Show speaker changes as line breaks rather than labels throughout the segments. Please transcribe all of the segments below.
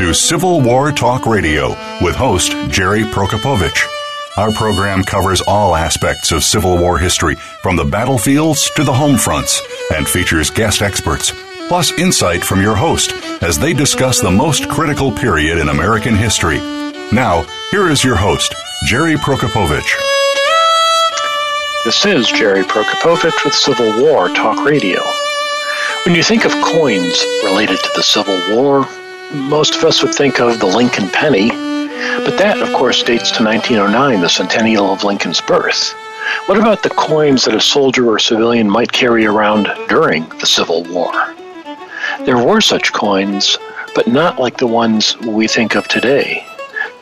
to Civil War Talk Radio with host Jerry Prokopowicz. Our program covers all aspects of Civil War history, from the battlefields to the home fronts, and features guest experts, plus insight from your host as they discuss the most critical period in American history. Now, here is your host, Jerry Prokopowicz.
This is Jerry Prokopowicz with Civil War Talk Radio. When you think of coins related to the Civil War, most of us would think of the Lincoln penny, but that, of course, dates to 1909, the centennial of Lincoln's birth. What about the coins that a soldier or civilian might carry around during the Civil War? There were such coins, but not like the ones we think of today,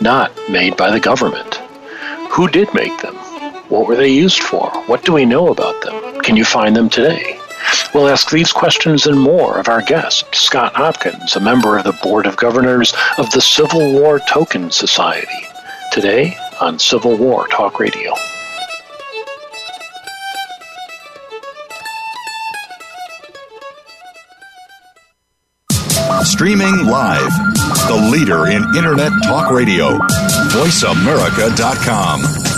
not made by the government. Who did make them? What were they used for? What do we know about them? Can you find them today? We'll ask these questions and more of our guest, Scott Hopkins, a member of the Board of Governors of the Civil War Token Society, today on Civil War Talk Radio.
Streaming live, the leader in Internet Talk Radio, VoiceAmerica.com.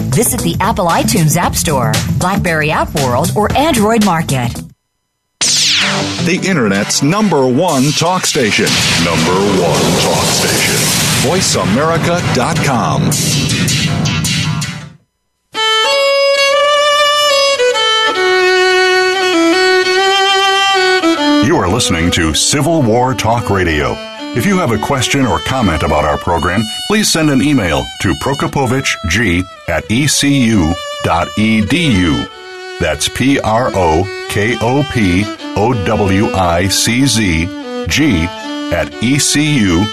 visit the Apple iTunes App Store, Blackberry App World, or Android Market.
The Internet's number one talk station. Number one talk station. VoiceAmerica.com. You are listening to Civil War Talk Radio. If you have a question or comment about our program, please send an email to prokopowiczg at ecu.edu. That's P R O K O P O W I C Z G at ecu.edu.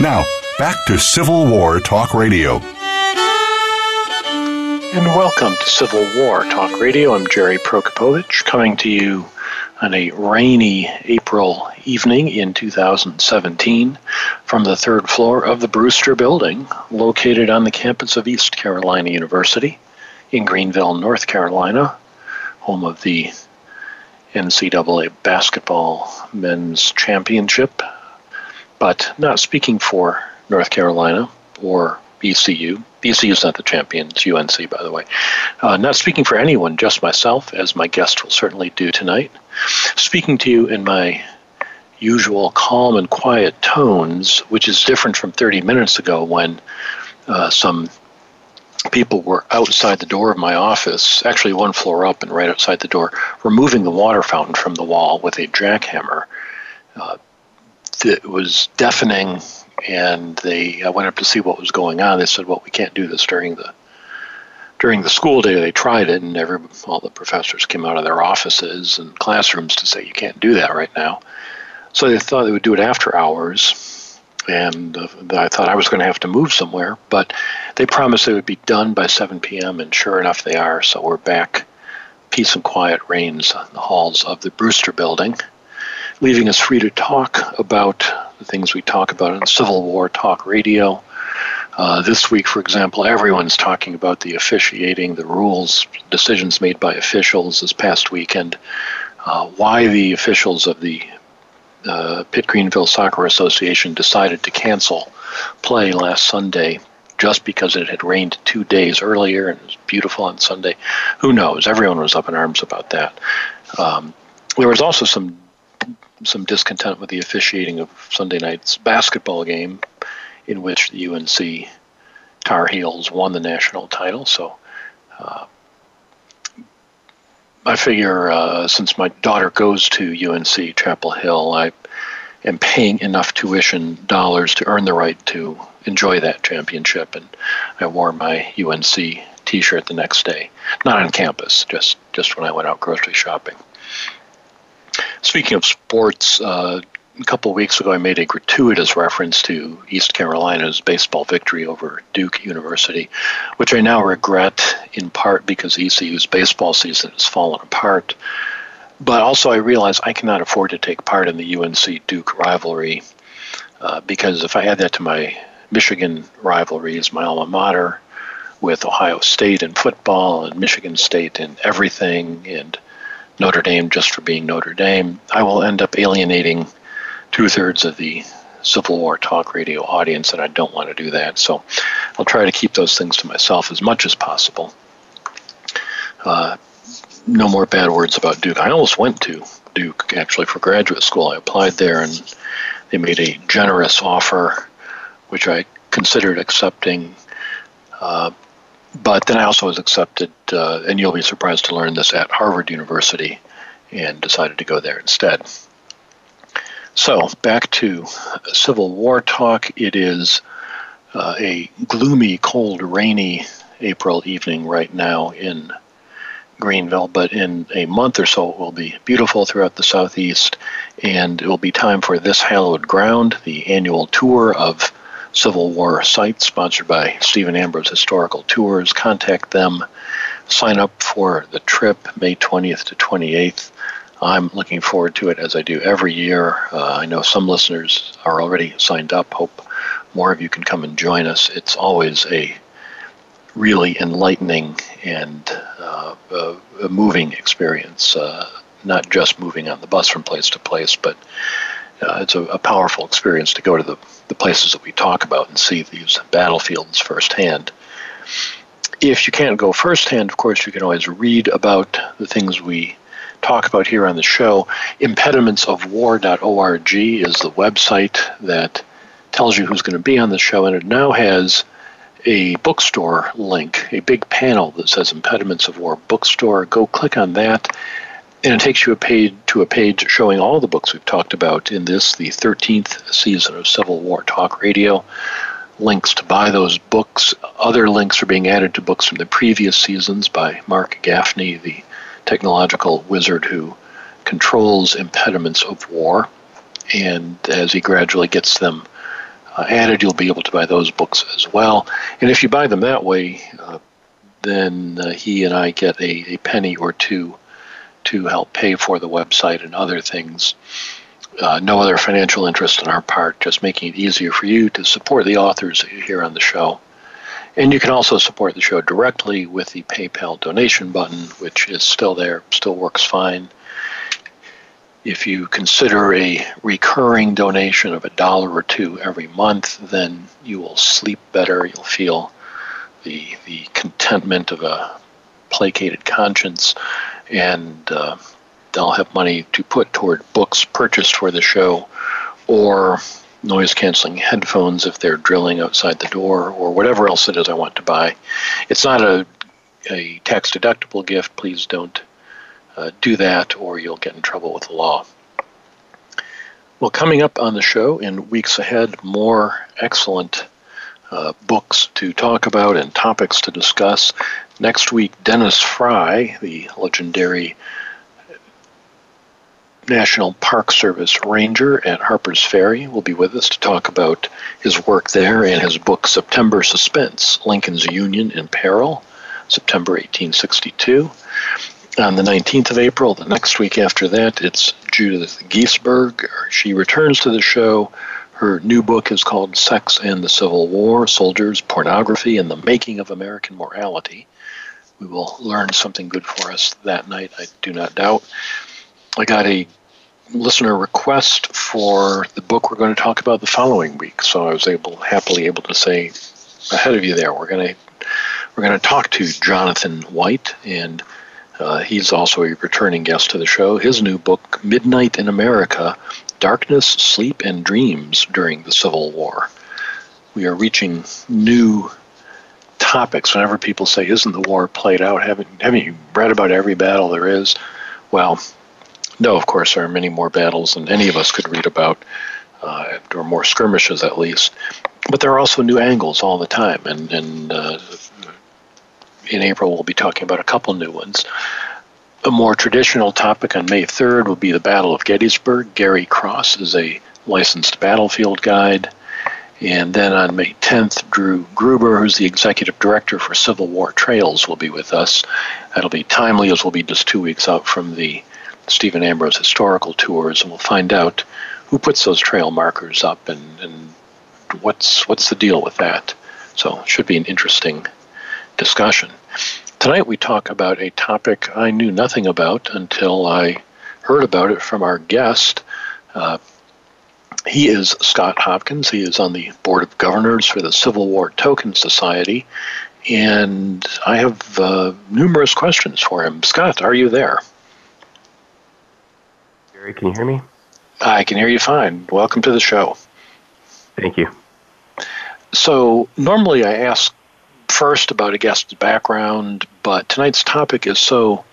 Now, back to Civil War Talk Radio.
And welcome to Civil War Talk Radio. I'm Jerry Prokopowicz coming to you on a rainy April evening in 2017 from the third floor of the Brewster Building, located on the campus of East Carolina University in Greenville, North Carolina, home of the NCAA basketball men's championship. But not speaking for North Carolina or ECU. ECU is not the champion, it's UNC, by the way. Uh, not speaking for anyone, just myself, as my guest will certainly do tonight. Speaking to you in my usual calm and quiet tones, which is different from 30 minutes ago when uh, some people were outside the door of my office, actually one floor up and right outside the door, removing the water fountain from the wall with a jackhammer. Uh, it was deafening, and they I went up to see what was going on. They said, "Well, we can't do this during the during the school day, they tried it, and every, all the professors came out of their offices and classrooms to say, you can't do that right now. So they thought they would do it after hours, and uh, I thought I was going to have to move somewhere, but they promised they would be done by 7 p.m., and sure enough, they are. So we're back. Peace and quiet reigns in the halls of the Brewster Building, leaving us free to talk about the things we talk about on Civil War Talk Radio uh, this week, for example, everyone's talking about the officiating, the rules, decisions made by officials this past weekend, uh, why the officials of the uh, Pitt Greenville Soccer Association decided to cancel play last Sunday just because it had rained two days earlier and it was beautiful on Sunday. Who knows? Everyone was up in arms about that. Um, there was also some some discontent with the officiating of Sunday night's basketball game in which the UNC Tar Heels won the national title. So uh, I figure uh, since my daughter goes to UNC Chapel Hill, I am paying enough tuition dollars to earn the right to enjoy that championship. And I wore my UNC T-shirt the next day, not on campus, just just when I went out grocery shopping. Speaking of sports, uh, a couple weeks ago I made a gratuitous reference to East Carolina's baseball victory over Duke University, which I now regret in part because ECU's baseball season has fallen apart. But also, I realize I cannot afford to take part in the UNC Duke rivalry uh, because if I add that to my Michigan rivalries, my alma mater, with Ohio State in football and Michigan State in everything, and Notre Dame just for being Notre Dame, I will end up alienating two thirds of the Civil War talk radio audience, and I don't want to do that. So I'll try to keep those things to myself as much as possible. Uh, no more bad words about Duke. I almost went to Duke actually for graduate school. I applied there, and they made a generous offer, which I considered accepting. Uh, but then I also was accepted, uh, and you'll be surprised to learn this at Harvard University, and decided to go there instead. So back to Civil War talk. It is uh, a gloomy, cold, rainy April evening right now in Greenville, but in a month or so it will be beautiful throughout the southeast, and it will be time for This Hallowed Ground, the annual tour of Civil War sites sponsored by Stephen Ambrose Historical Tours. Contact them. Sign up for the trip May 20th to 28th. I'm looking forward to it as I do every year. Uh, I know some listeners are already signed up. Hope more of you can come and join us. It's always a really enlightening and uh, a, moving experience. Uh, not just moving on the bus from place to place, but uh, it's a, a, powerful experience to go to the, the places that we talk about and see these battlefields firsthand. If you can't go firsthand, of course, you can always read about the things we talk about here on the show. Impedimentsofwar.org is the website that tells you who's going to be on the show, and it now has a bookstore link, a big panel that says Impediments of War Bookstore. Go click on that, and it takes you a page to a page showing all the books we've talked about in this, the 13th season of Civil War Talk Radio. Links to buy those books. Other links are being added to books from the previous seasons by Mark Gaffney, the technological wizard who controls impediments of war. And as he gradually gets them uh, added, you'll be able to buy those books as well. And if you buy them that way, uh, then uh, he and I get a, a penny or two to help pay for the website and other things. Uh, no other financial interest on our part, just making it easier for you to support the authors here on the show. And you can also support the show directly with the PayPal donation button, which is still there, still works fine. If you consider a recurring donation of a dollar or two every month, then you will sleep better. You'll feel the, the contentment of a placated conscience, and uh, they'll have money to put toward books purchased for the show or noise canceling headphones if they're drilling outside the door or whatever else it is I want to buy. It's not a, a tax deductible gift. Please don't uh, do that or you'll get in trouble with the law. Well, coming up on the show in weeks ahead, more excellent uh, books to talk about and topics to discuss. Next week, Dennis Frye, the legendary National Park Service ranger at Harper's Ferry, will be with us to talk about his work there and his book September Suspense Lincoln's Union in Peril, September 1862. On the 19th of April, the next week after that, it's Judith Giesberg. She returns to the show. Her new book is called Sex and the Civil War Soldiers, Pornography, and the Making of American Morality. We will learn something good for us that night, I do not doubt. I got a listener request for the book we're going to talk about the following week. So I was able, happily able to say ahead of you there, we're going to we're going to talk to Jonathan White, and uh, he's also a returning guest to the show. His new book, Midnight in America: Darkness, Sleep, and Dreams During the Civil War. We are reaching new topics. Whenever people say, "Isn't the war played out? Haven't haven't you read about every battle there is?" Well, no, of course, there are many more battles than any of us could read about, uh, or more skirmishes at least. But there are also new angles all the time, and, and uh, in April we'll be talking about a couple new ones. a more traditional topic on May 3rd will be the Battle of Gettysburg. Gary Kross is a licensed battlefield guide. And then on May 10th, Drew Gruber, who's the executive director for Civil War Trails, will be with us. That'll be timely as we'll be just two weeks out from the Stephen Ambrose historical tours, and we'll find out who puts those trail markers up and, and what's what's the deal with that. So it should be an interesting discussion. Tonight we talk about a topic I knew nothing about until I heard about it from our guest, uh, he is Scott Hopkins. He is on the board of governors for the Civil War Token Society. And I have uh, numerous questions for him. Scott, are you there?
Gary, can you hear me?
I can hear you fine. Welcome to the show.
Thank you.
So, normally I ask first about a guest's background, but tonight's topic is so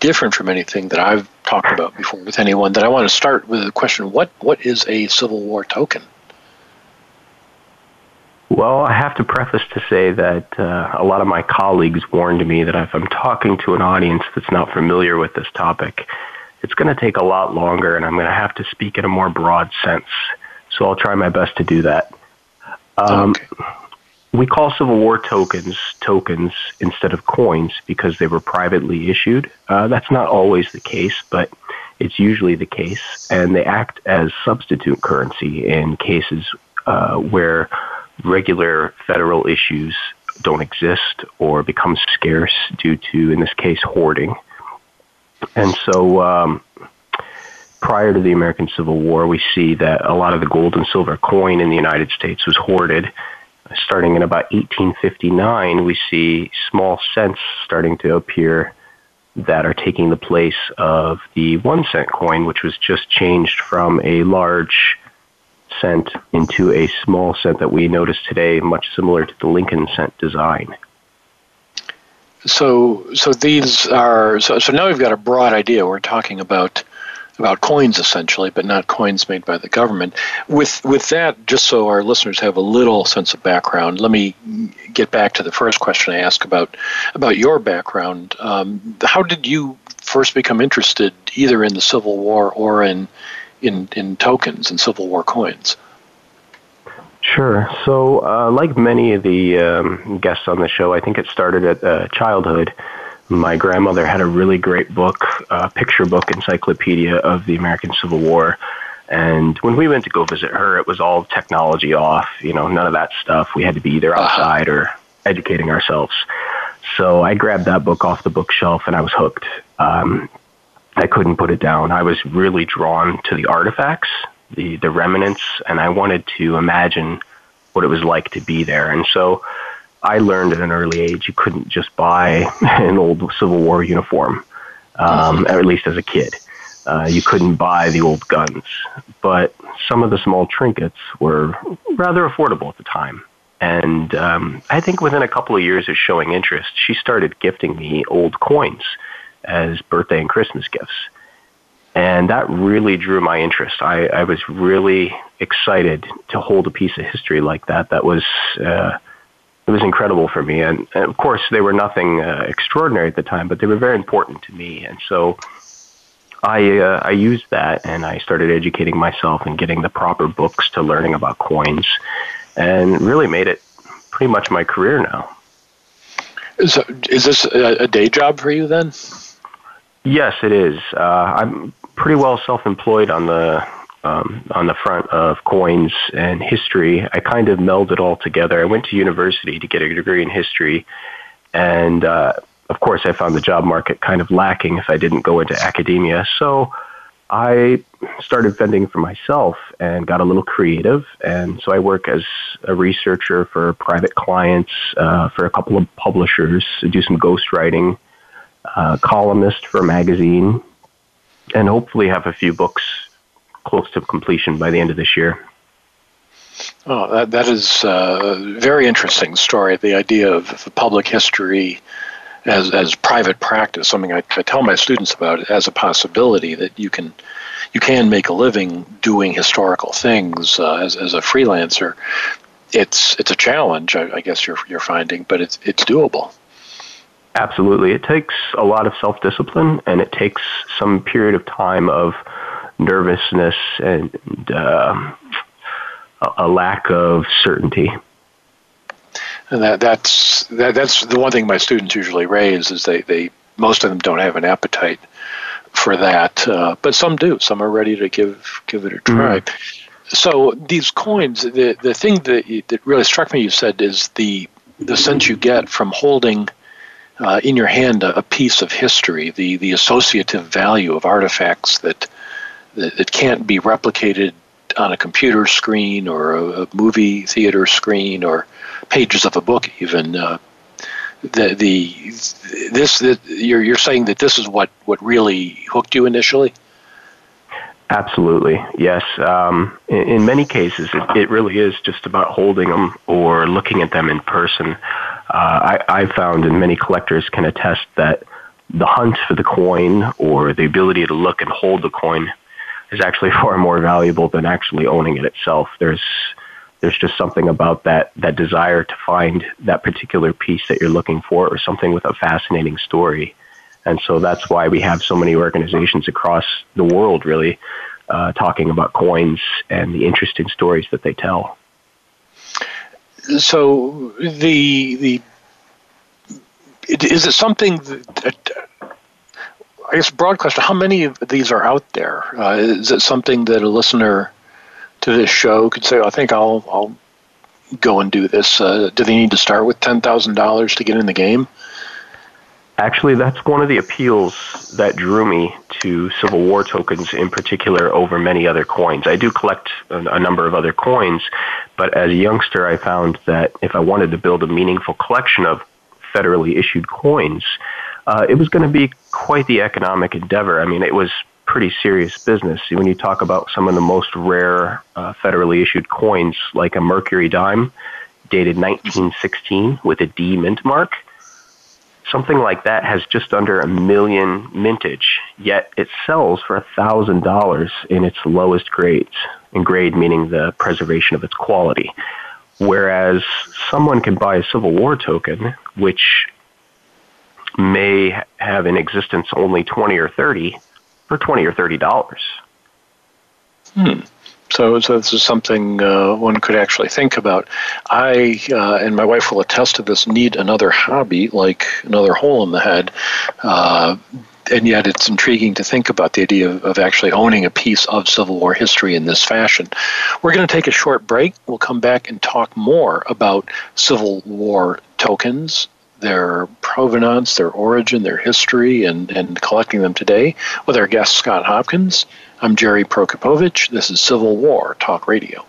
different from anything that I've talked about before with anyone that I want to start with a question what what is a Civil War token?
Well, I have to preface to say that uh, a lot of my colleagues warned me that if I'm talking to an audience that's not familiar with this topic, it's going to take a lot longer and I'm going to have to speak in a more broad sense. So I'll try my best to do that. Um, okay we call Civil War tokens tokens instead of coins because they were privately issued. Uh, that's not always the case, but it's usually the case, and they act as substitute currency in cases uh, where regular federal issues don't exist or become scarce due to, in this case, hoarding. And so, um, prior to the American Civil War, we see that a lot of the gold and silver coin in the United States was hoarded starting in about 1859, we see small cents starting to appear that are taking the place of the one cent coin, which was just changed from a large cent into a small cent that we notice today, much similar to the Lincoln cent design.
So, so these are so. So now we've got a broad idea. We're talking about about coins essentially, but not coins made by the government. With with that, just so our listeners have a little sense of background, let me get back to the first question I asked about about your background. Um, how did you first become interested either in the Civil War or in in, in tokens and Civil War coins?
Sure. So, uh, like many of the um, guests on the show, I think it started at uh, childhood. My grandmother had a really great book, uh, picture book encyclopedia of the American Civil War. And when we went to go visit her, it was all technology off, you know, none of that stuff. We had to be either uh-huh. outside or educating ourselves. So I grabbed that book off the bookshelf and I was hooked. Um, I couldn't put it down. I was really drawn to the artifacts, the, the remnants, and I wanted to imagine what it was like to be there. And so I learned at an early age you couldn't just buy an old Civil War uniform, um, or at least as a kid. Uh, you couldn't buy the old guns, but some of the small trinkets were rather affordable at the time. And um, I think within a couple of years of showing interest, she started gifting me old coins as birthday and Christmas gifts. And that really drew my interest. I, I was really excited to hold a piece of history like that. That was uh, it was incredible for me. And, and of course, they were nothing uh, extraordinary at the time, but they were very important to me. And so I, uh, I used that and I started educating myself and getting the proper books to learning about coins and really made it pretty much my career now.
So is this a, a day job for you then?
Yes, it is. Uh, I'm pretty well self-employed on the um, on the front of coins and history. I kind of melded all together. I went to university to get a degree in history, and uh, of course, I found the job market kind of lacking if I didn't go into academia. So I started vending for myself and got a little creative. And so I work as a researcher for private clients, uh, for a couple of publishers, do some ghostwriting, uh, columnist for a magazine, and hopefully have a few books close to completion by the end of this year.
Oh, that, that is a very interesting story. The idea of public history as, as private practice, something I, I tell my students about as a possibility that you can you can make a living doing historical things uh, as, as a freelancer. It's it's a challenge, I, I guess you're you're finding, but it's it's doable.
Absolutely. It takes a lot of self discipline and it takes some period of time of nervousness and uh, a lack of certainty.
And that, that's that, that's the one thing my students usually raise is they, they most of them don't have an appetite for that, uh, but some do. Some are ready to give give it a try. Mm-hmm. So these coins, the the thing that that really struck me, you said, is the the sense you get from holding uh, in your hand a, a, piece of history, the the associative value of artifacts that, that that can't be replicated on a computer screen or a, a movie theater screen or pages of a book even. Uh, the the this that you're you're saying that this is what what really hooked you initially.
Absolutely, yes. Um, in, in, many cases, it, it, really is just about holding them or looking at them in person. Uh, I, I found, and many collectors can attest that the hunt for the coin or the ability to look and hold the coin is actually far more valuable than actually owning it itself. There's there's just something about that that desire to find that particular piece that you're looking for or something with a fascinating story and so that's why we have so many organizations across the world really uh, talking about coins and the interesting stories that they tell
so the the is it something that I guess broad question: How many of these are out there? Uh, is it something that a listener to this show could say, "I think I'll I'll go and do this"? Uh, do they need to start with ten thousand dollars to get in the game?
Actually, that's one of the appeals that drew me to Civil War tokens in particular over many other coins. I do collect a, a number of other coins, but as a youngster, I found that if I wanted to build a meaningful collection of federally issued coins, uh, it was going to be quite the economic endeavor. I mean, it was pretty serious business. When you talk about some of the most rare uh, federally issued coins, like a Mercury dime dated 1916 with a D mint mark, something like that has just under a million mintage, yet it sells for a thousand dollars in its lowest grades, and grade meaning the preservation of its quality. Whereas someone can buy a Civil War token, which may have in existence only 20 or 30 for 20 or 30 dollars.
Hmm. So, so this is something uh, one could actually think about. I uh, and my wife will attest to this. Need another hobby, like another hole in the head, uh, and yet it's intriguing to think about the idea of, of, actually owning a piece of Civil War history in this fashion. We're going to take a short break. We'll come back and talk more about Civil War tokens their provenance, their origin, their history, and, and collecting them today with our guest Scott Hopkins. I'm Jerry Prokopowicz. This is Civil War Talk Radio.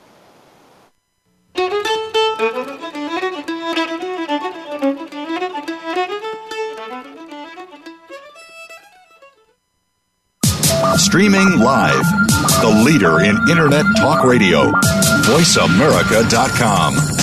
Streaming live, the leader in Internet Talk Radio, VoiceAmerica.com.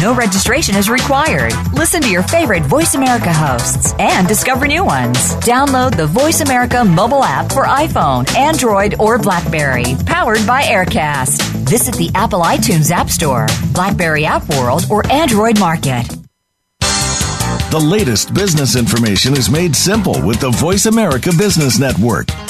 No registration is required. Listen to your favorite Voice America hosts and discover new ones. Download the Voice America mobile app for iPhone, Android, or Blackberry, powered by Aircast visit the Apple iTunes App Store, Blackberry App World, or Android Market.
The latest business information is made simple with the Voice America Business Network.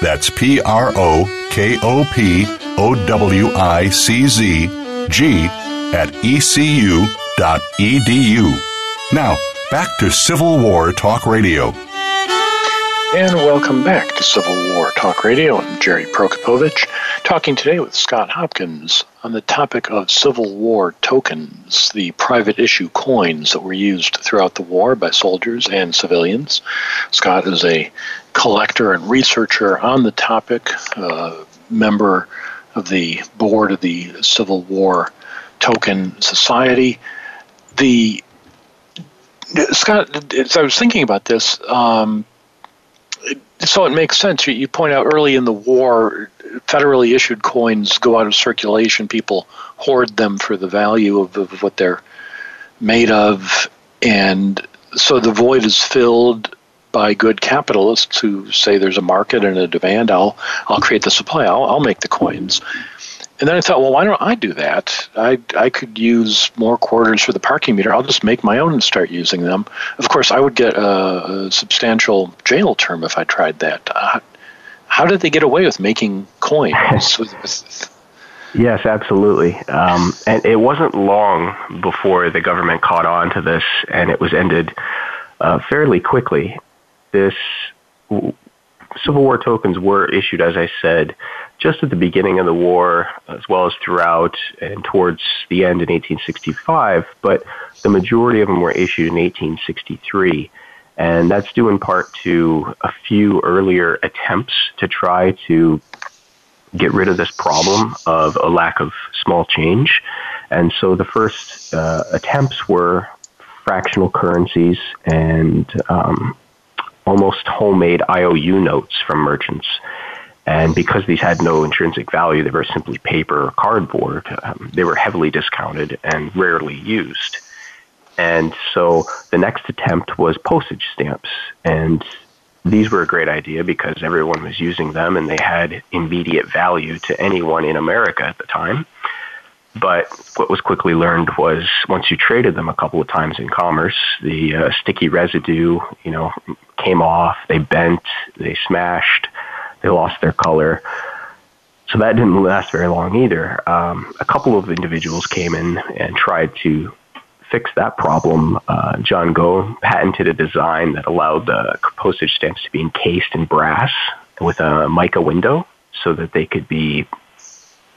That's P R O K O P O W I C Z G at ecu.edu. Now, back to Civil War Talk Radio.
And welcome back to Civil War Talk Radio. I'm Jerry Prokopowicz, talking today with Scott Hopkins on the topic of Civil War tokens, the private issue coins that were used throughout the war by soldiers and civilians. Scott is a collector and researcher on the topic, uh, member of the board of the Civil War Token Society. The Scott, as I was thinking about this, um, so it makes sense. You point out early in the war, federally issued coins go out of circulation. People hoard them for the value of, of what they're made of, and so the void is filled by good capitalists who say there's a market and a demand. I'll I'll create the supply. I'll I'll make the coins. And then I thought, well, why don't I do that? I, I could use more quarters for the parking meter. I'll just make my own and start using them. Of course, I would get a, a substantial jail term if I tried that. Uh, how did they get away with making coins?
yes, absolutely. Um, and it wasn't long before the government caught on to this, and it was ended uh, fairly quickly. This Civil War tokens were issued, as I said, just at the beginning of the war, as well as throughout and towards the end in 1865, but the majority of them were issued in 1863. And that's due in part to a few earlier attempts to try to get rid of this problem of a lack of small change. And so the first uh, attempts were fractional currencies and um, almost homemade IOU notes from merchants. And because these had no intrinsic value, they were simply paper or cardboard, um, they were heavily discounted and rarely used. And so the next attempt was postage stamps. And these were a great idea because everyone was using them and they had immediate value to anyone in America at the time. But what was quickly learned was once you traded them a couple of times in commerce, the uh, sticky residue, you know, came off, they bent, they smashed, they lost their color. So that didn't last very long either. Um, a couple of individuals came in and tried to fix that problem. Uh, John Gault patented a design that allowed the postage stamps to be encased in brass with a mica window so that they could be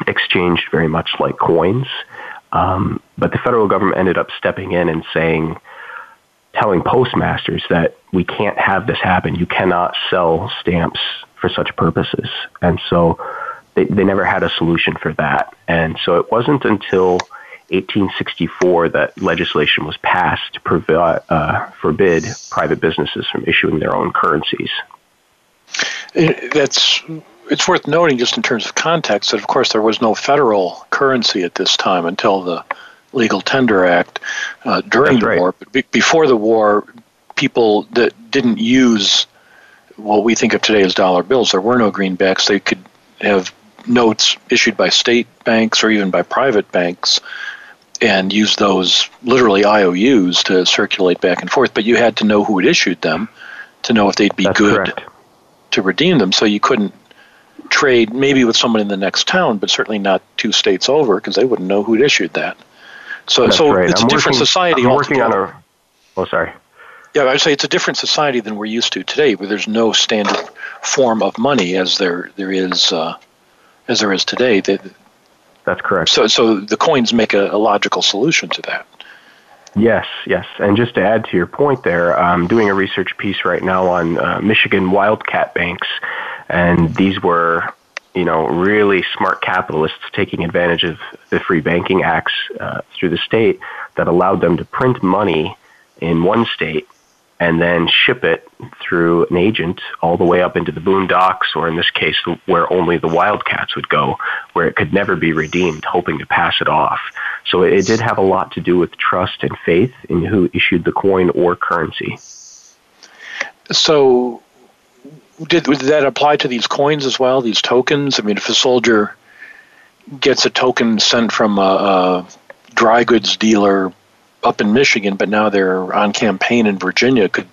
exchanged very much like coins. Um, but the federal government ended up stepping in and saying, telling postmasters that we can't have this happen. You cannot sell stamps for such purposes. And so they, they never had a solution for that. And so it wasn't until 1864 that legislation was passed to provi- uh, forbid private businesses from issuing their own currencies.
That's it's worth noting, just in terms of context, that of course there was no federal currency at this time until the Legal Tender Act uh, during the war. But be- before the war, people that didn't use what we think of today as dollar bills, there were no greenbacks. They could have notes issued by state banks or even by private banks and use those literally IOUs to circulate back and forth. But you had to know who had issued them to know if they'd be
That's
good
correct.
to redeem them. So you couldn't trade maybe with someone in the next town, but certainly not two states over because they wouldn't know who'd issued that. So,
That's
so
right.
it's
I'm
a different society.
I'm working on a. Oh, sorry.
Yeah, I'd say it's a different society than we're used to today, where there's no standard form of money as there there is uh, as there is today. They,
That's correct.
so, so the coins make a, a logical solution to that.
Yes, yes. And just to add to your point there, I'm doing a research piece right now on uh, Michigan wildcat banks, and these were, you know, really smart capitalists taking advantage of the free banking acts uh, through the state that allowed them to print money in one state and then ship it through an agent all the way up into the boondocks, or in this case, where only the wildcats would go, where it could never be redeemed, hoping to pass it off. So it did have a lot to do with trust and faith in who issued the coin or currency.
So, did, did that apply to these coins as well? These tokens? I mean, if a soldier gets a token sent from a, a dry goods dealer up in Michigan, but now they're on campaign in Virginia. Could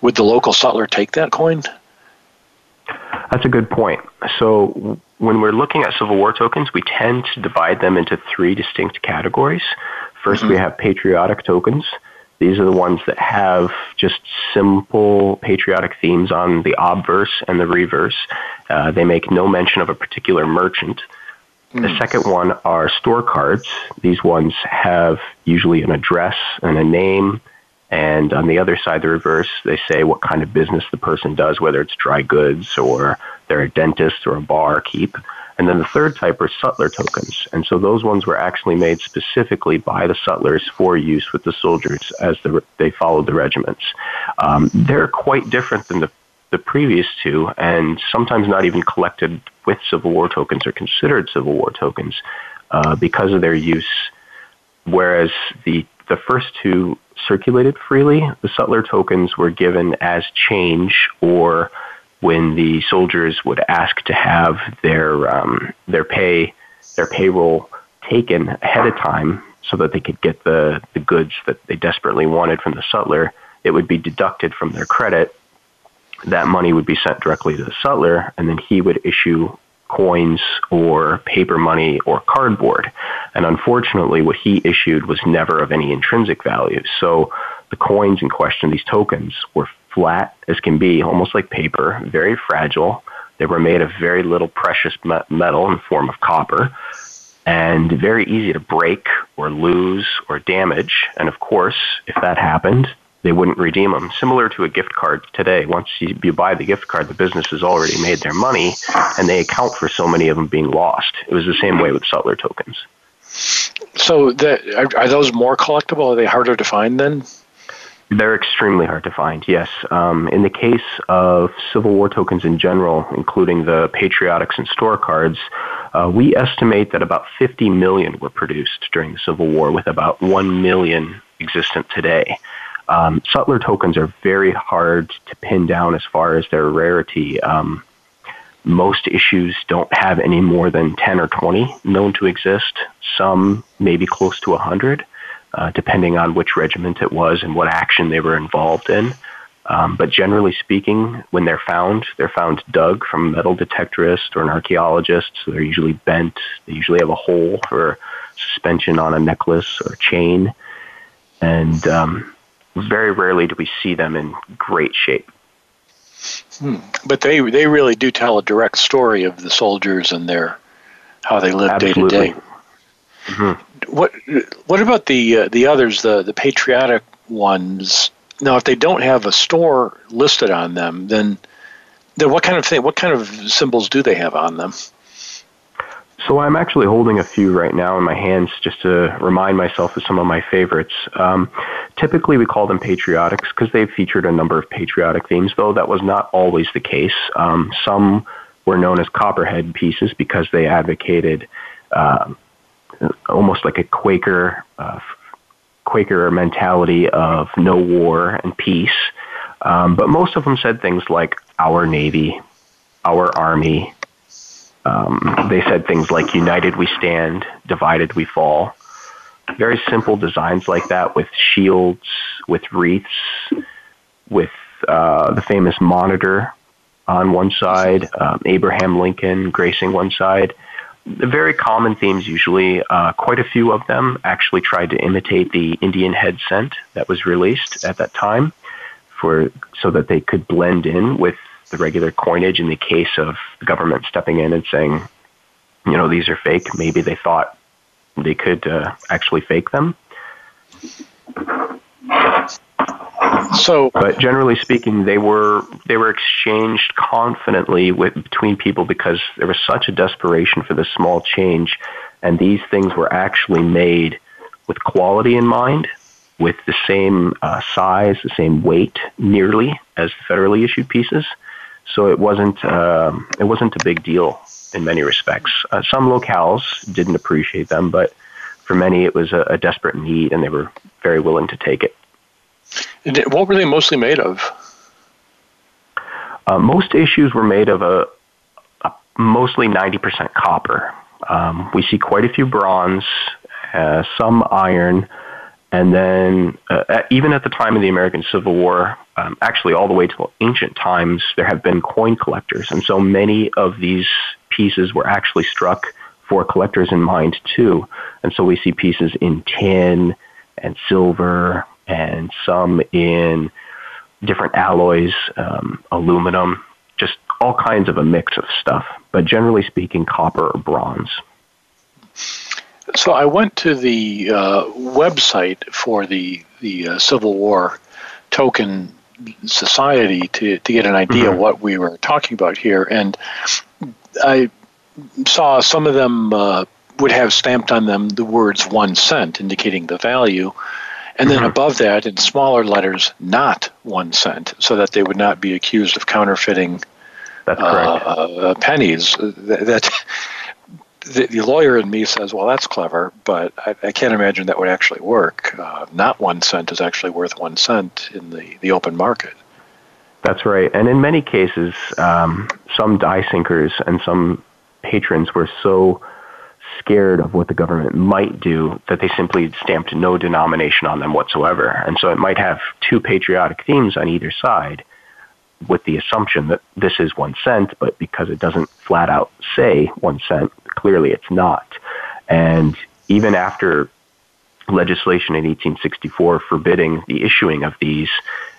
would the local sutler take that coin?
That's a good point. So when we're looking at Civil War tokens, we tend to divide them into three distinct categories. 1st mm-hmm. we have patriotic tokens. These are the ones that have just simple patriotic themes on the obverse and the reverse. Uh, they make no mention of a particular merchant. Mm. The second one are store cards. These ones have usually an address and a name. And on the other side, the reverse, they say what kind of business the person does, whether it's dry goods or they're a dentist or a bar keep. And then the third type are sutler tokens. And so those ones were actually made specifically by the sutlers for use with the soldiers as the, they followed the regiments. Um, they're quite different than the, the previous two, and sometimes not even collected with Civil War tokens or considered Civil War tokens uh, because of their use. Whereas the, the first two circulated freely, the sutler tokens were given as change or when the soldiers would ask to have their um, their pay their payroll taken ahead of time so that they could get the, the goods that they desperately wanted from the sutler, it would be deducted from their credit. That money would be sent directly to the sutler, and then he would issue coins or paper money or cardboard. And unfortunately, what he issued was never of any intrinsic value. So the coins in question, these tokens, were flat as can be, almost like paper, very fragile. They were made of very little precious metal in the form of copper and very easy to break or lose or damage. And of course, if that happened, they wouldn't redeem them. Similar to a gift card today. Once you, you buy the gift card, the business has already made their money and they account for so many of them being lost. It was the same way with sutler tokens.
So, the, are, are those more collectible? Are they harder to find then?
They're extremely hard to find, yes. Um, in the case of Civil War tokens in general, including the patriotics and store cards, uh, we estimate that about 50 million were produced during the Civil War, with about 1 million existent today. Um, sutler tokens are very hard to pin down as far as their rarity. Um, most issues don't have any more than 10 or 20 known to exist, some maybe close to 100 uh, depending on which regiment it was and what action they were involved in. Um, but generally speaking, when they're found, they're found dug from a metal detectorist or an archaeologist. So they're usually bent. They usually have a hole for suspension on a necklace or chain. And um, very rarely do we see them in great shape.
Hmm. But they they really do tell a direct story of the soldiers and their how they live day to day. Mm-hmm. What what about the uh, the others, the the patriotic ones? Now, if they don't have a store listed on them, then then what kind of thing? What kind of symbols do they have on them?
So I'm actually holding a few right now in my hands just to remind myself of some of my favorites. Um, typically, we call them patriotics because they've featured a number of patriotic themes, though that was not always the case. Um, some were known as copperhead pieces because they advocated uh, almost like a Quaker uh, Quaker mentality of no war and peace. Um, but most of them said things like our Navy, our Army. Um, they said things like united we stand, divided we fall. Very simple designs like that with shields, with wreaths, with uh, the famous monitor on one side, um, Abraham Lincoln gracing one side very common themes usually. Uh, quite a few of them actually tried to imitate the Indian head cent that was released at that time, for so that they could blend in with the regular coinage. In the case of the government stepping in and saying, you know, these are fake, maybe they thought they could uh, actually fake them.
So,
but generally speaking, they were they were exchanged confidently with between people because there was such a desperation for this small change, and these things were actually made with quality in mind, with the same uh, size, the same weight, nearly as the federally issued pieces. So it wasn't uh, it wasn't a big deal in many respects. Uh, some locales didn't appreciate them, but for many it was a, a desperate need, and they were very willing to take it.
And what were they mostly made of?
Uh, most issues were made of a, a mostly 90% copper. Um, we see quite a few bronze, uh, some iron, and then uh, even at the time of the American Civil War, um, actually all the way to ancient times, there have been coin collectors, and so many of these pieces were actually struck for collectors in mind too. And so we see pieces in tin and silver, and some in different alloys, um, aluminum, just all kinds of a mix of stuff. But generally speaking, copper or bronze.
So I went to the uh, website for the the uh, Civil War token society to, to get an idea mm-hmm. of what we were talking about here, and I saw some of them uh, would have stamped on them the words one cent, indicating the value, and then mm-hmm. above that, in smaller letters, not one cent, so that they would not be accused of counterfeiting
That's correct. Uh, uh,
pennies. That, that the, the, lawyer in me says, well, that's clever, but I, I can't imagine that would actually work. Uh, not one cent is actually worth one cent in the, the open market.
That's right. And in many cases, um, some die sinkers and some patrons were so scared of what the government might do that they simply stamped no denomination on them whatsoever. And so it might have two patriotic themes on either side with the assumption that this is one cent, but because it doesn't flat out say one cent, clearly it's not. And even after legislation in 1864 forbidding the issuing of these,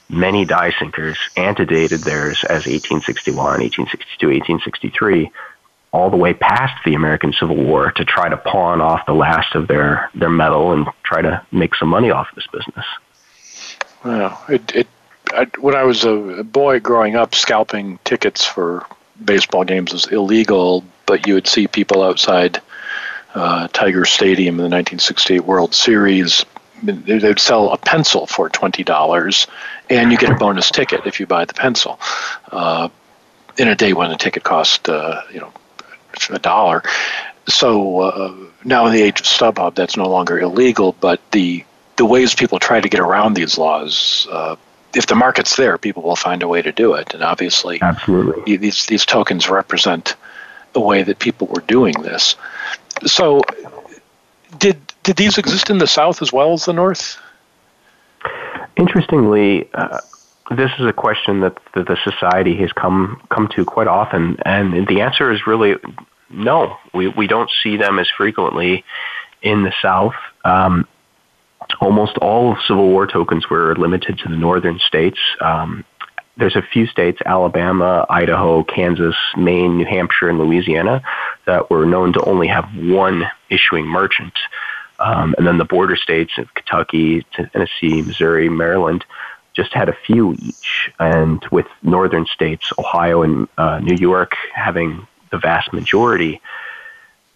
many die sinkers antedated theirs as 1861, 1862, 1863 all the way past the American Civil War to try to pawn off the last of their, their metal and try to make some money off this business.
Well, it, it I, when I was a boy growing up, scalping tickets for baseball games was illegal, but you would see people outside uh, Tiger Stadium in the 1968 World Series. They'd sell a pencil for twenty dollars, and you get a bonus ticket if you buy the pencil. Uh, in a day when a ticket cost, uh, you know, a dollar. So uh, now in the age of StubHub, that's no longer illegal, but the the ways people try to get around these laws, uh, if the market's there, people will find a way to do it. And obviously,
absolutely,
these these tokens represent the way that people were doing this. So, did did these exist in the South as well as the North?
Interestingly, uh, this is a question that the, the society has come come to quite often, and the answer is really no. We we don't see them as frequently in the South. Um, almost all Civil War tokens were limited to the northern states. Um, there's a few states, Alabama, Idaho, Kansas, Maine, New Hampshire, and Louisiana, that were known to only have one issuing merchant. Um, and then the border states of Kentucky, Tennessee, Missouri, Maryland just had a few each. And with northern states, Ohio and uh, New York having the vast majority,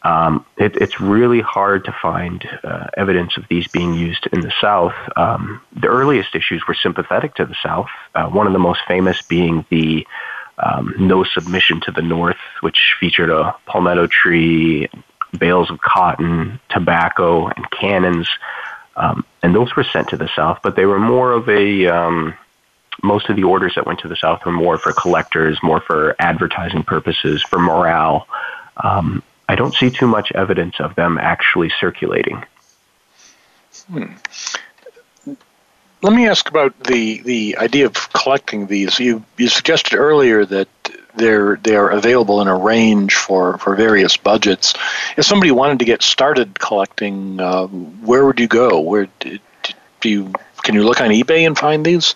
um, it, it's really hard to find uh, evidence of these being used in the South. Um, the earliest issues were sympathetic to the South, uh, one of the most famous being the um, No Submission to the North, which featured a palmetto tree, bales of cotton, tobacco, and cannons. Um, and those were sent to the South, but they were more of a, um, most of the orders that went to the South were more for collectors, more for advertising purposes, for morale. Um, I don't see too much evidence of them actually circulating.
Hmm. Let me ask about the, the idea of collecting these. You, you suggested earlier that they're they're available in a range for, for various budgets. If somebody wanted to get started collecting, uh, where would you go? Where do, do you can you look on eBay and find these?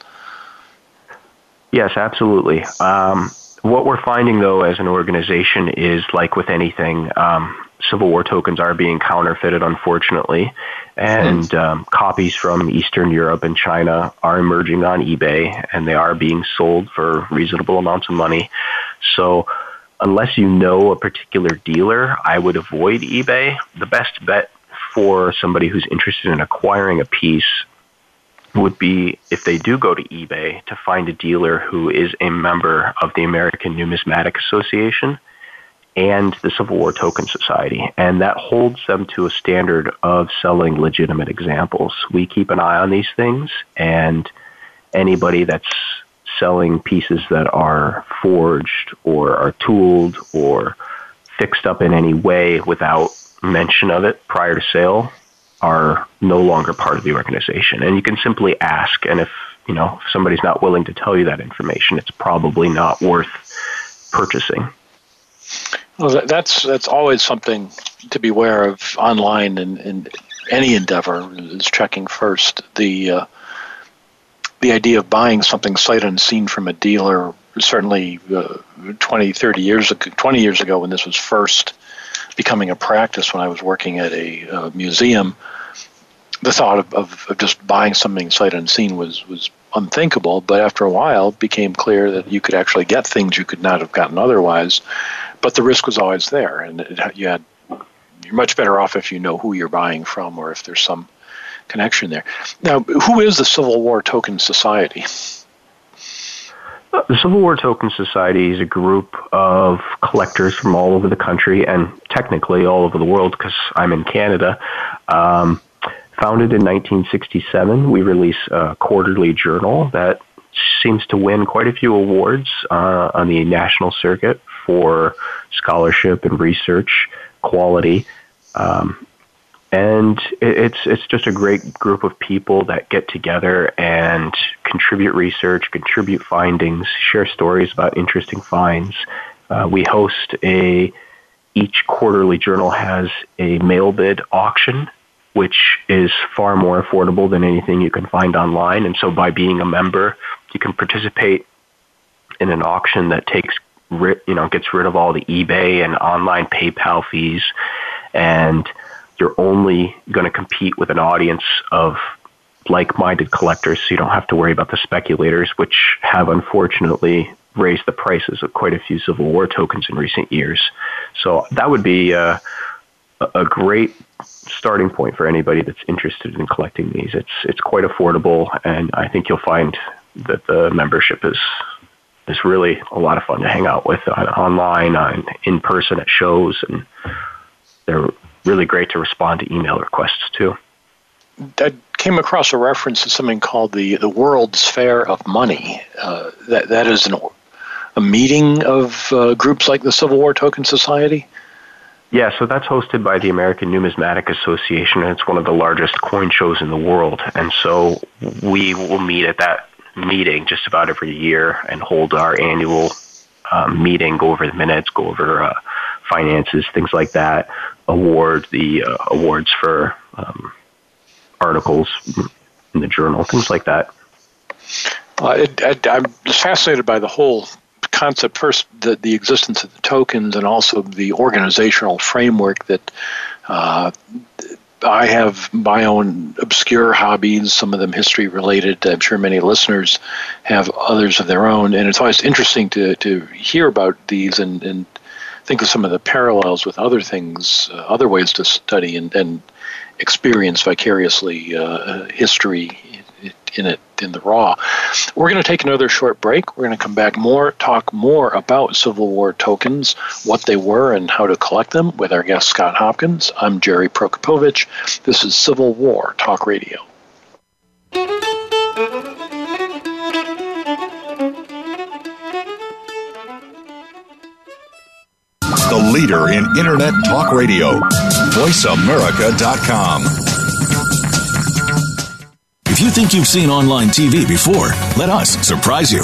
Yes, absolutely. Um, what we're finding, though, as an organization, is like with anything, um, Civil War tokens are being counterfeited, unfortunately, and um, copies from Eastern Europe and China are emerging on eBay, and they are being sold for reasonable amounts of money. So, unless you know a particular dealer, I would avoid eBay. The best bet for somebody who's interested in acquiring a piece would be if they do go to eBay to find a dealer who is a member of the American Numismatic Association and the Civil War Token Society, and that holds them to a standard of selling legitimate examples. We keep an eye on these things, and anybody that's selling pieces that are forged or are tooled or fixed up in any way without mention of it prior to sale, are no longer part of the organization. And you can simply ask, and if you know if somebody's not willing to tell you that information, it's probably not worth purchasing.
Well, that's that's always something to be aware of online and in any endeavor is checking first the uh, the idea of buying something sight unseen from a dealer. Certainly, uh, 20, 30 years ago, 20 years ago, when this was first becoming a practice, when I was working at a uh, museum, the thought of, of, of, just buying something sight unseen was was unthinkable. But after a while, it became clear that you could actually get things you could not have gotten otherwise. But the risk was always there, and it, you had you're much better off if you know who you're buying from or if there's some connection there. Now, who is the Civil War Token Society?
The Civil War Token Society is a group of collectors from all over the country and technically all over the world because I'm in Canada. Um, founded in 1967, we release a quarterly journal that seems to win quite a few awards uh, on the national circuit for scholarship and research quality. Um, and it's it's just a great group of people that get together and contribute research, contribute findings, share stories about interesting finds. Uh, we host a each quarterly journal has a mail bid auction, which is far more affordable than anything you can find online. And so, by being a member, you can participate in an auction that takes you know gets rid of all the eBay and online PayPal fees, and you're only going to compete with an audience of like-minded collectors, so you don't have to worry about the speculators, which have unfortunately raised the prices of quite a few Civil War tokens in recent years. So that would be uh, a great starting point for anybody that's interested in collecting these. It's it's quite affordable, and I think you'll find that the membership is is really a lot of fun to hang out with on, online, on in person at shows, and they're really great to respond to email requests too.
I came across a reference to something called the the World's Fair of Money. Uh, that that is an, a meeting of uh, groups like the Civil War Token Society.
Yeah, so that's hosted by the American Numismatic Association, and it's one of the largest coin shows in the world. And so we will meet at that meeting just about every year and hold our annual um, meeting, go over the minutes, go over uh, finances, things like that, award the uh, awards for um, articles in the journal, things like that.
Uh, it, I, I'm fascinated by the whole concept first the, the existence of the tokens and also the organizational framework that uh, I have my own obscure hobbies, some of them history related. I'm sure many listeners have others of their own, and it's always interesting to, to hear about these and, and think of some of the parallels with other things, uh, other ways to study and, and experience vicariously uh, history in it in the raw. We're going to take another short break. We're going to come back more, talk more about Civil War tokens, what they were, and how to collect them with our guest Scott Hopkins. I'm Jerry Prokopowicz. This is Civil War Talk Radio.
The leader in Internet talk radio. VoiceAmerica.com.
If you think you've seen online TV before, let us surprise you.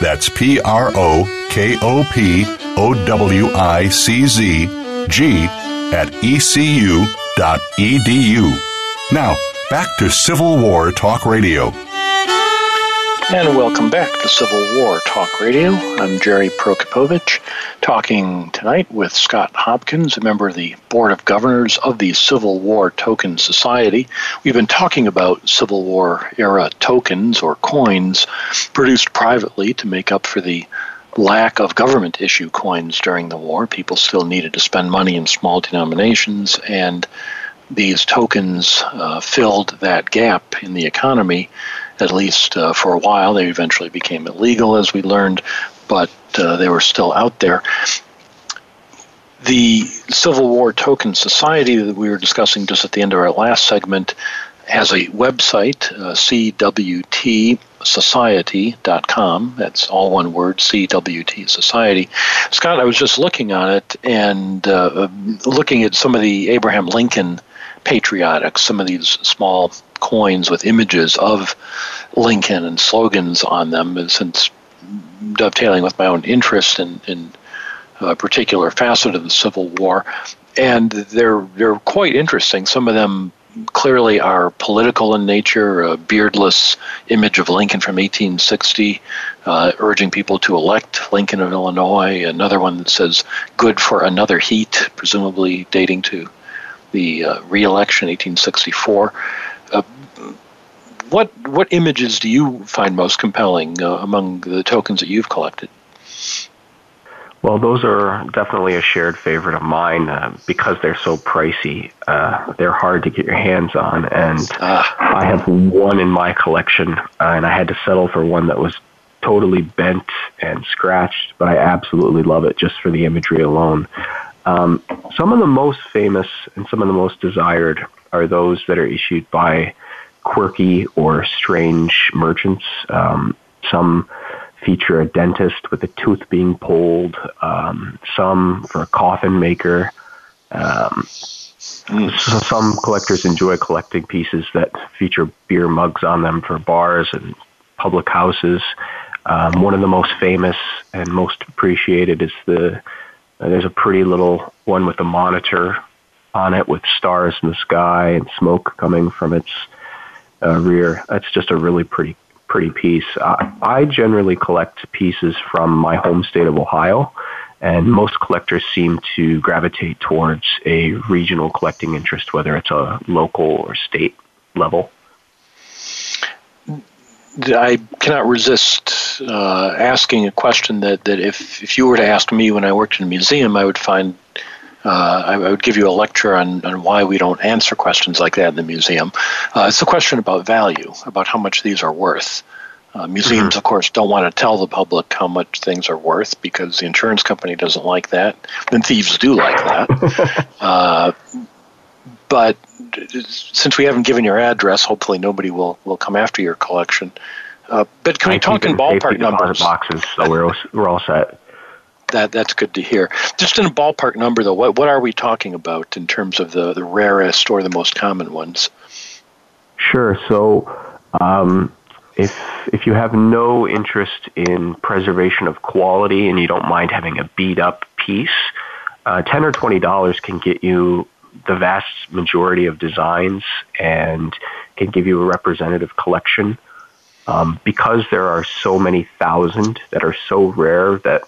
That's P R O K O P O W I C Z G at ecu.edu. Now, back to Civil War Talk Radio.
And welcome back to Civil War Talk Radio. I'm Jerry Prokopowicz, talking tonight with Scott Hopkins, a member of the Board of Governors of the Civil War Token Society. We've been talking about Civil War era tokens or coins produced privately to make up for the lack of government issue coins during the war. People still needed to spend money in small denominations, and these tokens uh, filled that gap in the economy at least uh, for a while. They eventually became illegal, as we learned, but uh, they were still out there. The Civil War Token Society that we were discussing just at the end of our last segment has a website, uh, cwtsociety.com. That's all one word, CWT Society. Scott, I was just looking on it and uh, looking at some of the Abraham Lincoln patriotics, some of these small coins with images of Lincoln and slogans on them, And since dovetailing with my own interest in, in a particular facet of the Civil War. And they're, they're quite interesting. Some of them clearly are political in nature. A beardless image of Lincoln from 1860, uh, urging people to elect Lincoln of Illinois. Another one that says, good for another heat, presumably dating to the uh, re-election 1864 what what images do you find most compelling uh, among the tokens that you've collected?
Well, those are definitely a shared favorite of mine uh, because they're so pricey. Uh, they're hard to get your hands on, and ah. I have one in my collection, uh, and I had to settle for one that was totally bent and scratched, but I absolutely love it just for the imagery alone. Um, some of the most famous and some of the most desired are those that are issued by quirky or strange merchants. Um, some feature a dentist with a tooth being pulled, um, some for a coffin maker. Um, so some collectors enjoy collecting pieces that feature beer mugs on them for bars and public houses. Um, one of the most famous and most appreciated is the uh, there's a pretty little one with a monitor on it with stars in the sky and smoke coming from its uh, rear. That's just a really pretty pretty piece. Uh, I generally collect pieces from my home state of Ohio, and most collectors seem to gravitate towards a regional collecting interest, whether it's a local or state level.
I cannot resist uh, asking a question that, that if, if you were to ask me when I worked in a museum, I would find uh, I, I, would give you a lecture on, on why we don't answer questions like that in the museum. Uh, it's a question about value, about how much these are worth. Uh, museums, mm-hmm. of course, don't want to tell the public how much things are worth because the insurance company doesn't like that, and thieves do like that. uh, but since we haven't given your address, hopefully nobody will, will come after your collection. Uh, but can we talk in ballpark numbers?
Boxes, so we're we're all set
that that's good to hear. Just in a ballpark number, though, what what are we talking about in terms of the the rarest or the most common ones?
Sure. So, um, if if you have no interest in preservation of quality and you don't mind having a beat up piece, uh, ten or twenty dollars can get you the vast majority of designs and can give you a representative collection. Um, because there are so many thousand that are so rare that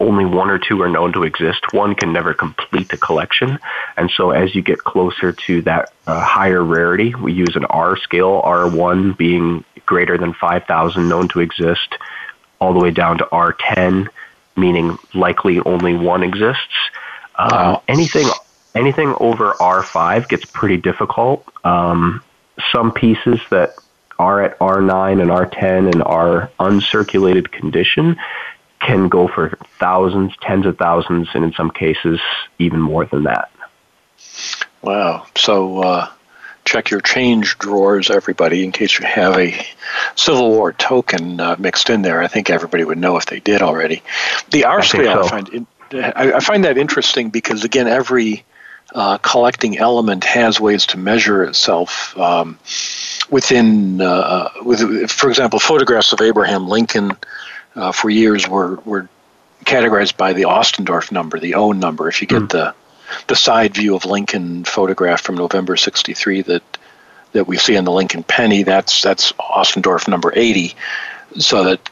only one or two are known to exist. One can never complete the collection. And so as you get closer to that uh, higher rarity, we use an R scale, R1 being greater than 5,000 known to exist, all the way down to R10, meaning likely only one exists. Uh, anything anything over R5 gets pretty difficult. Um, some pieces that are at R9 and R10 and are uncirculated condition can go for thousands, tens of thousands, and in some cases, even more than that.
Wow. So, uh, check your change drawers, everybody, in case you have a Civil War token uh, mixed in there. I think everybody would know if they did already. The R scale, I, so. I find. In- I, I find that interesting because again, every uh, collecting element has ways to measure itself um, within, uh, with, for example, photographs of Abraham Lincoln uh, for years were, were categorized by the Ostendorf number, the O number. If you get mm. the the side view of Lincoln photograph from November '63 that that we see in the Lincoln penny, that's that's Ostendorf number 80, so that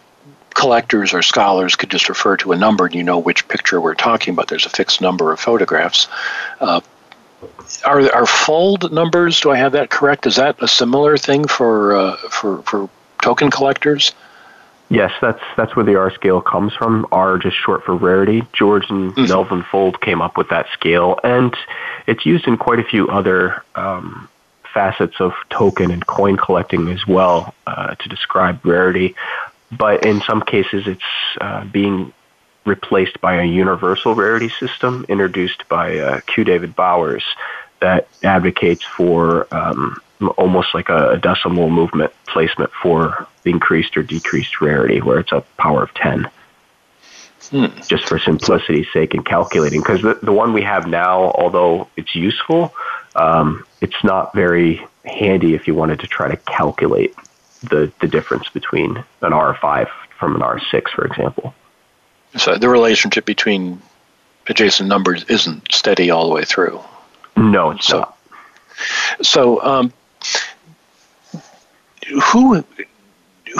collectors or scholars could just refer to a number and you know which picture we're talking about. There's a fixed number of photographs. Uh, are are Fuld numbers? Do I have that correct? Is that a similar thing for uh, for for token collectors?
Yes, that's that's where the R scale comes from. R just short for rarity. George and mm-hmm. Melvin Fuld came up with that scale, and it's used in quite a few other um, facets of token and coin collecting as well uh, to describe rarity but in some cases it's uh, being replaced by a universal rarity system introduced by uh, Q. David Bowers that advocates for um, almost like a, a, decimal movement placement for increased or decreased rarity, where it's a power of 10. Hmm. Just for simplicity's sake in calculating, because the, the one we have now, although it's useful, um, it's not very handy if you wanted to try to calculate the, the difference between an R5 from an R6, for example.
So the relationship between adjacent numbers isn't steady all the way through.
No, it's
so,
not.
So, um, who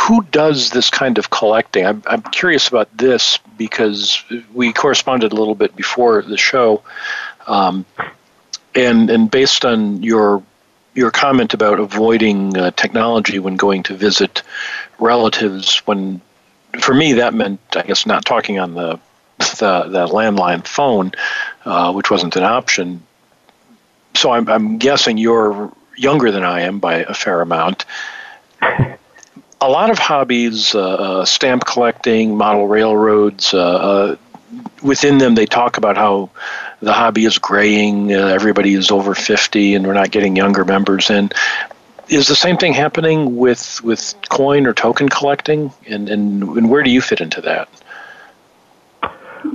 who does this kind of collecting? I'm, I'm curious about this because we corresponded a little bit before the show, um, and and based on your your comment about avoiding uh, technology when going to visit relatives when for me that meant i guess not talking on the the, the landline phone uh, which wasn't an option so I'm, I'm guessing you're younger than i am by a fair amount a lot of hobbies uh, uh stamp collecting model railroads uh, uh, within them they talk about how the hobby is graying, everybody is over 50 and we're not getting younger members in. Is the same thing happening with, with coin or token collecting? And, and, and where do you fit into that?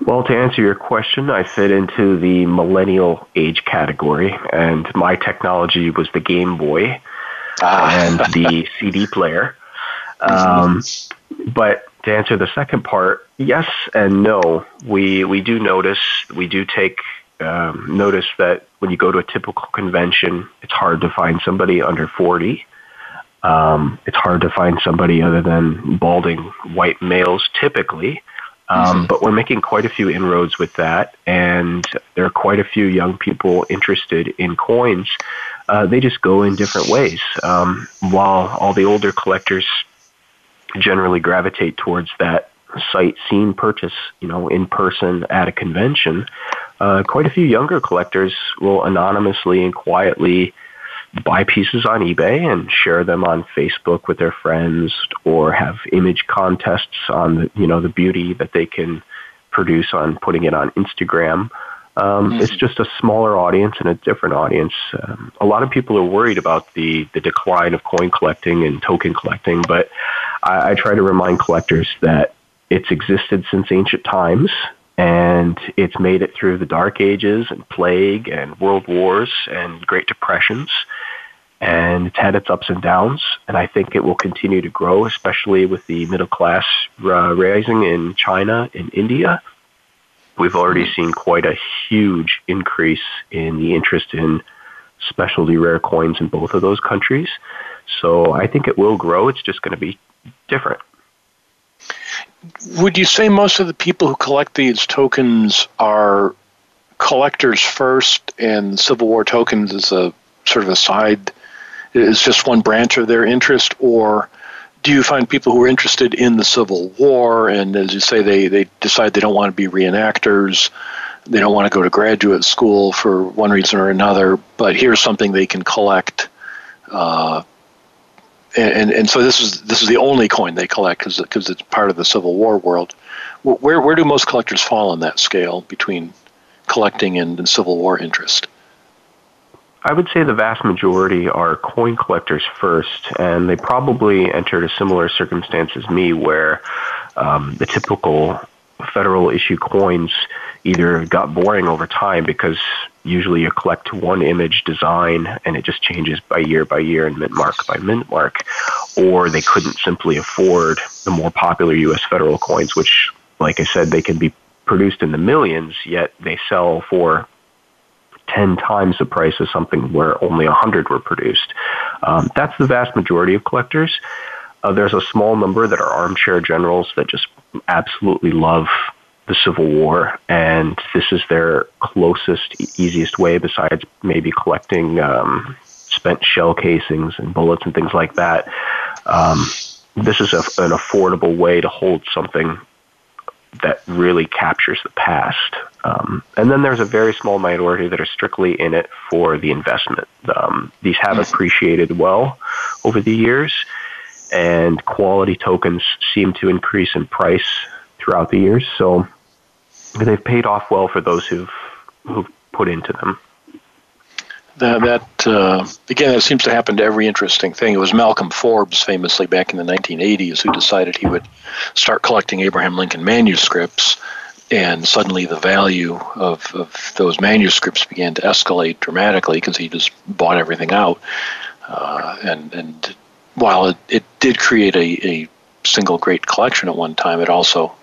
Well, to answer your question, I fit into the millennial age category, and my technology was the Game Boy ah. and the CD player. Um, but to answer the second part, yes and no. We we do notice we do take um, notice that when you go to a typical convention, it's hard to find somebody under forty. Um, it's hard to find somebody other than balding white males typically. Um, mm-hmm. But we're making quite a few inroads with that, and there are quite a few young people interested in coins. Uh, they just go in different ways. Um, while all the older collectors generally gravitate towards that sight seen purchase, you know, in person at a convention, uh, quite a few younger collectors will anonymously and quietly buy pieces on eBay and share them on Facebook with their friends or have image contests on the, you know, the beauty that they can produce on putting it on Instagram. Um, mm-hmm. It's just a smaller audience and a different audience. Um, a lot of people are worried about the, the decline of coin collecting and token collecting, but I, I try to remind collectors that it's existed since ancient times and it's made it through the dark ages and plague and world wars and great depressions and it's had its ups and downs and i think it will continue to grow especially with the middle class uh, rising in china and india we've already seen quite a huge increase in the interest in specialty rare coins in both of those countries. So I think it will grow. It's just going to be different.
Would you say most of the people who collect these tokens are collectors first, and Civil War tokens is a sort of a side, is just one branch of their interest, or do you find people who are interested in the Civil War, and as you say, they, they decide they don't want to be reenactors, they don't want to go to graduate school for one reason or another, but here's something they can collect. Uh, and, and so this is this is the only coin they collect because because it's part of the Civil War world. Where where do most collectors fall on that scale between collecting and, and Civil War interest?
I would say the vast majority are coin collectors first, and they probably entered a similar circumstance as me, where um, the typical federal issue coins either got boring over time because usually you collect one image design and it just changes by year by year and mint mark by mint mark, or they couldn't simply afford the more popular U.S. federal coins, which, like I said, they can be produced in the millions, yet they sell for 10 times the price of something where only 100 were produced. Um, that's the vast majority of collectors. Uh, there's a small number that are armchair generals that just absolutely love the Civil War, and this is their closest, easiest way, besides maybe collecting um, spent shell casings and bullets and things like that. Um, this is a, an affordable way to hold something that really captures the past. Um, and then there's a very small minority that are strictly in it for the investment. Um, these have appreciated well over the years, and quality tokens seem to increase in price throughout the years. So they've paid off well for those who've who've put into them.
That, that uh, again, that seems to happen to every interesting thing. It was Malcolm Forbes, famously back in the 1980s, who decided he would start collecting Abraham Lincoln manuscripts, and suddenly the value of, of those manuscripts began to escalate dramatically because he just bought everything out. Uh, and and while it, it did create a, a single great collection at one time, it also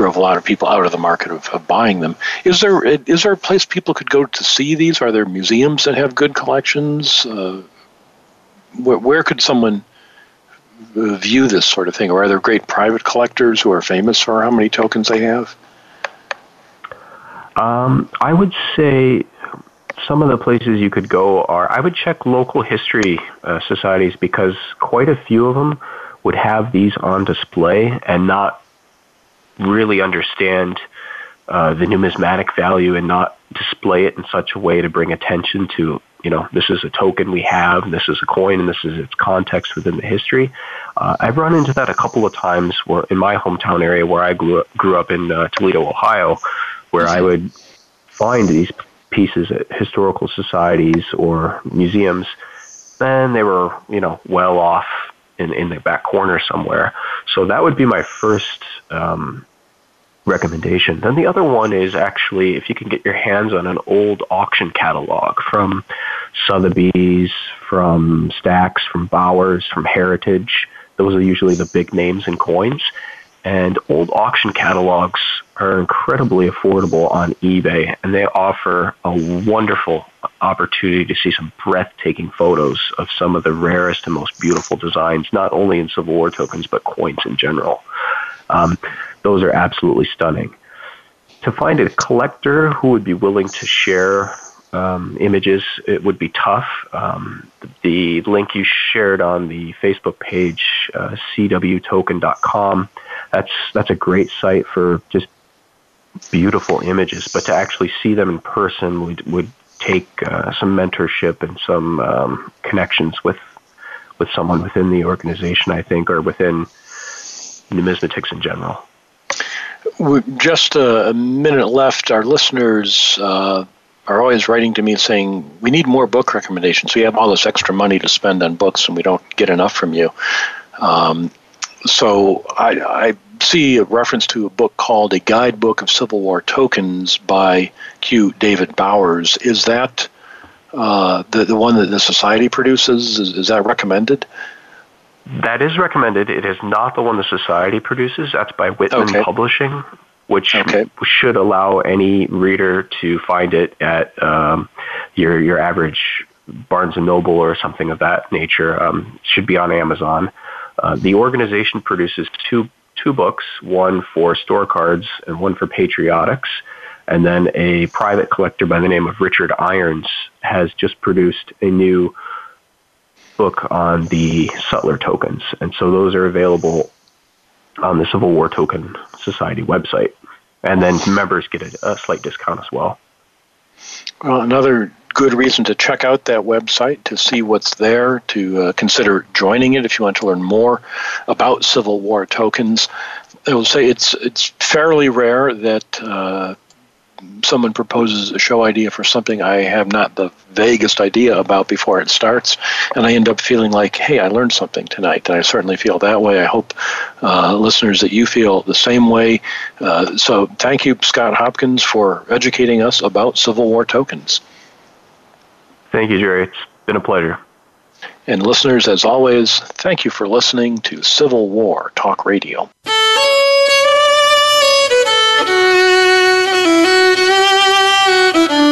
drove a lot of people out of the market of, of, buying them. Is there is there a place people could go to see these? Are there museums that have good collections? Uh, where, where, could someone view this sort of thing? Or are there great private collectors who are famous for how many tokens they have?
Um, I would say some of the places you could go are I would check local history uh, societies because quite a few of them would have these on display and not really understand uh, the numismatic value and not display it in such a way to bring attention to you know this is a token we have this is a coin and this is its context within the history. Uh, i've run into that a couple of times where in my hometown area where i grew up, grew up in uh, toledo ohio where i would find these pieces at historical societies or museums and they were you know well off in, in the back corner somewhere. So that would be my first um, recommendation. Then the other one is actually if you can get your hands on an old auction catalog from Sotheby's, from Stacks, from Bowers, from Heritage. Those are usually the big names in coins. And old auction catalogs are incredibly affordable on eBay, and they offer a wonderful opportunity to see some breathtaking photos of some of the rarest and most beautiful designs, not only in Civil War tokens, but coins in general. Um, those are absolutely stunning. To find a collector who would be willing to share um, images, it would be tough. Um, the link you shared on the Facebook page, uh, cwtoken.com, that's that's a great site for just beautiful images. But to actually see them in person would would take uh, some mentorship and some um, connections with with someone within the organization, I think, or within numismatics in general.
Just a minute left. Our listeners uh, are always writing to me saying, We need more book recommendations. We have all this extra money to spend on books and we don't get enough from you. Um, so I, I, see a reference to a book called A Guidebook of Civil War Tokens by Q. David Bowers. Is that uh, the, the one that the Society produces? Is, is that recommended?
That is recommended. It is not the one the Society produces. That's by Whitman okay. Publishing, which okay. should allow any reader to find it at um, your your average Barnes and Noble or something of that nature. Um, should be on Amazon. Uh, the organization produces two two books, one for store cards and one for patriotics. And then a private collector by the name of Richard Irons has just produced a new book on the Sutler tokens, and so those are available on the Civil War Token Society website, and then members get a, a slight discount as well.
Well, another good reason to check out that website to see what's there, to uh, consider joining it if you want to learn more about Civil War tokens. I will say it's it's fairly rare that uh, someone proposes a show idea for something I have not the vaguest idea about before it starts, and I end up feeling like, hey, I learned something tonight. And I certainly feel that way. I hope uh, listeners that you feel the same way. Uh, so thank you, Scott Hopkins, for educating us about Civil War tokens.
Thank you, Jerry. It's been a pleasure.
And listeners, as always, thank you for listening to Civil War Talk Radio.